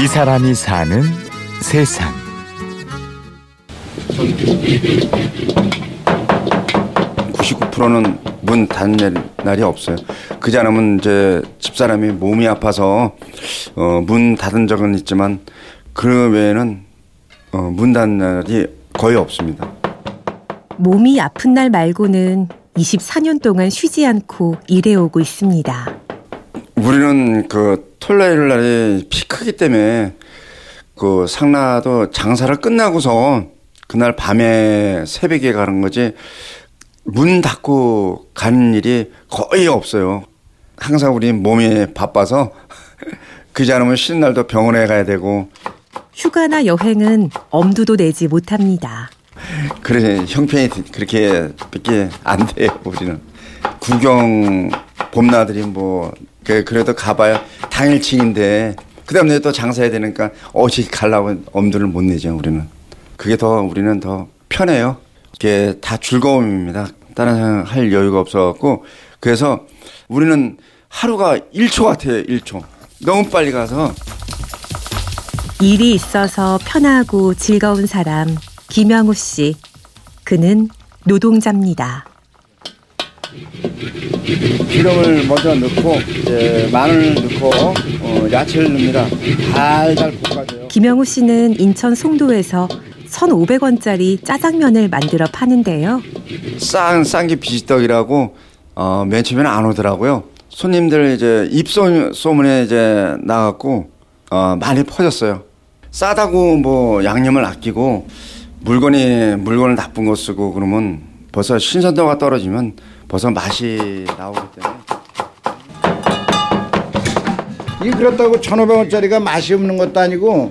이 사람이 사는 세상. 는문 닫는 날이 없어요. 그지 않으면 이제 집사람이 몸이 아파서 어, 문 닫은 적은 있지만 그 외에는 어, 문 닫는 날이 거의 없습니다. 몸이 아픈 날 말고는 24년 동안 쉬지 않고 일해오고 있습니다. 우리는 그 토요일 날이 피 크기 때문에 그 상라도 장사를 끝나고서 그날 밤에 새벽에 가는 거지 문 닫고 가는 일이 거의 없어요. 항상 우리 몸이 바빠서 그지 않으면 쉬는 날도 병원에 가야 되고 휴가나 여행은 엄두도 내지 못합니다. 그래 형편이 그렇게 밖에 안 돼요 우리는 구경 봄나들이 뭐 그래도 가봐야 당일치기인데. 그 다음에 또 장사해야 되니까 어디 가려고 엄두를 못 내죠 우리는. 그게 더 우리는 더 편해요. 이게 다 즐거움입니다. 다른 할 여유가 없어갖고. 그래서 우리는 하루가 1초 같아요 1초. 너무 빨리 가서. 일이 있어서 편하고 즐거운 사람 김영우 씨. 그는 노동자입니다. 기름을 먼저 넣고 이제 마늘 넣고 어, 야채를 넣습니다. 달달 볶아줘요. 김영우 씨는 인천 송도에서 1,500원짜리 짜장면을 만들어 파는데요. 싼 싼게 비지떡이라고 어, 맨 처음에는 안 오더라고요. 손님들 이제 입소 소문에 이제 나갔고 어, 많이 퍼졌어요. 싸다고 뭐 양념을 아끼고 물건이 물건을 나쁜 거 쓰고 그러면 벌써 신선도가 떨어지면 벌써 맛이 나오기 때문에 이 그렇다고 천오백 원짜리가 맛이 없는 것도 아니고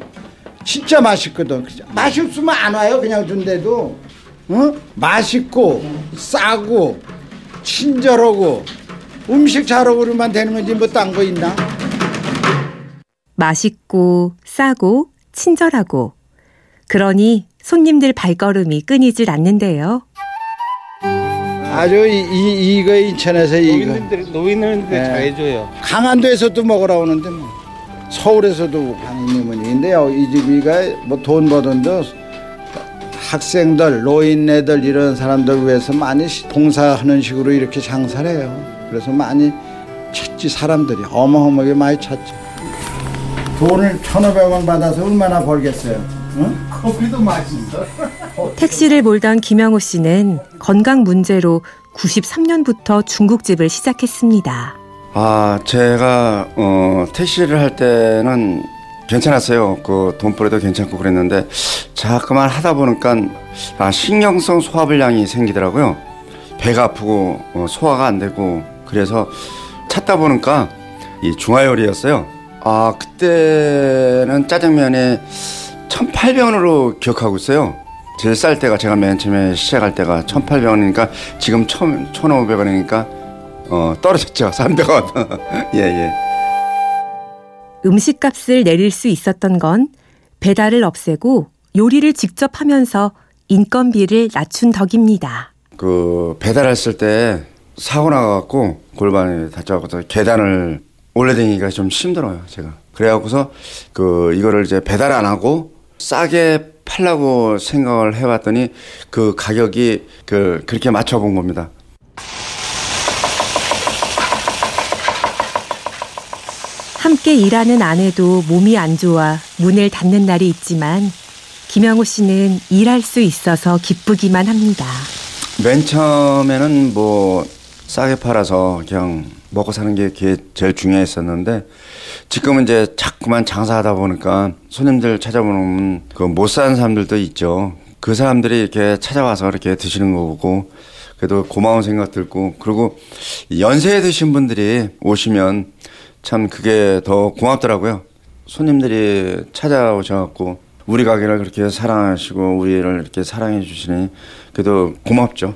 진짜 맛있거든. 맛이 없으면 안 와요. 그냥 준대도. 어? 맛있고 싸고 친절하고 음식 잘하고 그러면 되는 건지 뭐 딴 거 있나? 맛있고 싸고 친절하고 그러니 손님들 발걸음이 끊이질 않는데요. 아주 이, 이 이거 인천에서 이거 노인들 노인들 네. 잘해줘요. 강안도에서도 먹으러 오는데 뭐. 서울에서도 강인님은인데요. 이 집이가 뭐 돈 버던도 학생들, 노인네들 이런 사람들 위해서 많이 봉사하는 식으로 이렇게 장사를 해요. 그래서 많이 찾지 사람들이 어마어마하게 많이 찾지. 돈을 천오백 원 받아서 얼마나 벌겠어요? 응? 커피도 맛있어. 택시를 몰던 김영호 씨는 건강 문제로 93년부터 중국집을 시작했습니다. 아, 제가 어, 택시를 할 때는 괜찮았어요. 그 돈벌이도 괜찮고 그랬는데 자꾸만 하다 보니까 아, 신경성 소화불량이 생기더라고요. 배가 아프고 어, 소화가 안 되고 그래서 찾다 보니까 이 중화요리였어요. 아, 그때는 짜장면에 1,800원으로 기억하고 있어요. 제일 쌀 때가 제가 맨 처음에 시작할 때가 1,800원이니까 지금 1,500원이니까 어, 떨어졌죠. 300원. 예, 예. 음식값을 내릴 수 있었던 건 배달을 없애고 요리를 직접 하면서 인건비를 낮춘 덕입니다. 그 배달했을 때 사고 나갖고 골반이 다쳐갖고 계단을 올라다니기가 좀 힘들어요, 제가. 그래갖고서 그 이거를 이제 배달 안 하고 싸게 팔라고 생각을 해봤더니 그 가격이 그 그렇게 맞춰본 겁니다. 함께 일하는 아내도 몸이 안 좋아 문을 닫는 날이 있지만 김영호 씨는 일할 수 있어서 기쁘기만 합니다. 맨 처음에는 뭐 싸게 팔아서 그냥 먹고 사는 게 제일 중요했었는데 지금은 이제 자꾸만 장사하다 보니까 손님들 찾아보면 그 못 사는 사람들도 있죠. 그 사람들이 이렇게 찾아와서 이렇게 드시는 거 보고 그래도 고마운 생각 들고 그리고 연세에 드신 분들이 오시면 참 그게 더 고맙더라고요. 손님들이 찾아오셔갖고 우리 가게를 그렇게 사랑하시고 우리를 이렇게 사랑해 주시니 그래도 고맙죠.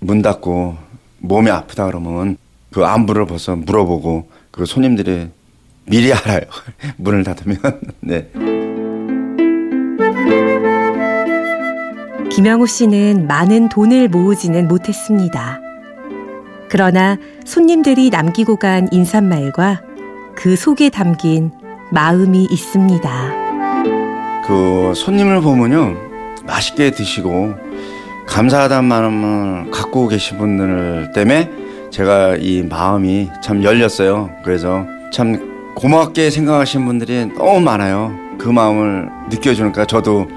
문 닫고 몸이 아프다 그러면 그 안부를 벌써 물어보고 그 손님들이 미리 알아요. 문을 닫으면. 네. 김영우 씨는 많은 돈을 모으지는 못했습니다. 그러나 손님들이 남기고 간 인사말과 그 속에 담긴 마음이 있습니다. 그 손님을 보면요 맛있게 드시고 감사하다는 마음을 갖고 계신 분들 때문에 제가 이 마음이 참 열렸어요. 그래서 참 고맙게 생각하시는 분들이 너무 많아요. 그 마음을 느껴주니까 저도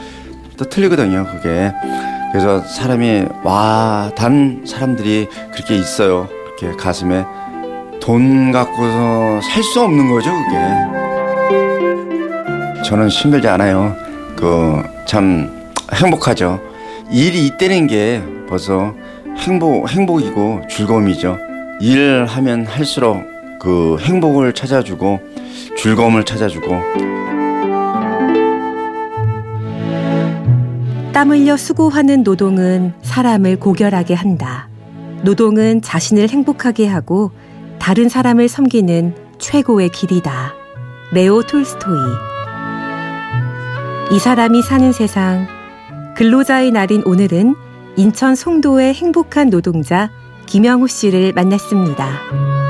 또 틀리거든요. 그게 그래서 사람이 와 단 사람들이 그렇게 있어요. 이렇게 가슴에 돈 갖고서 살 수 없는 거죠. 그게 저는 힘들지 않아요. 그 참 행복하죠. 일이 있다는 게 벌써 행복 행복이고 즐거움이죠. 일하면 할수록 그 행복을 찾아주고 즐거움을 찾아주고 땀 흘려 수고하는 노동은 사람을 고결하게 한다. 노동은 자신을 행복하게 하고 다른 사람을 섬기는 최고의 길이다. 레오 톨스토이. 이 사람이 사는 세상. 근로자의 날인 오늘은 인천 송도의 행복한 노동자 김영우 씨를 만났습니다.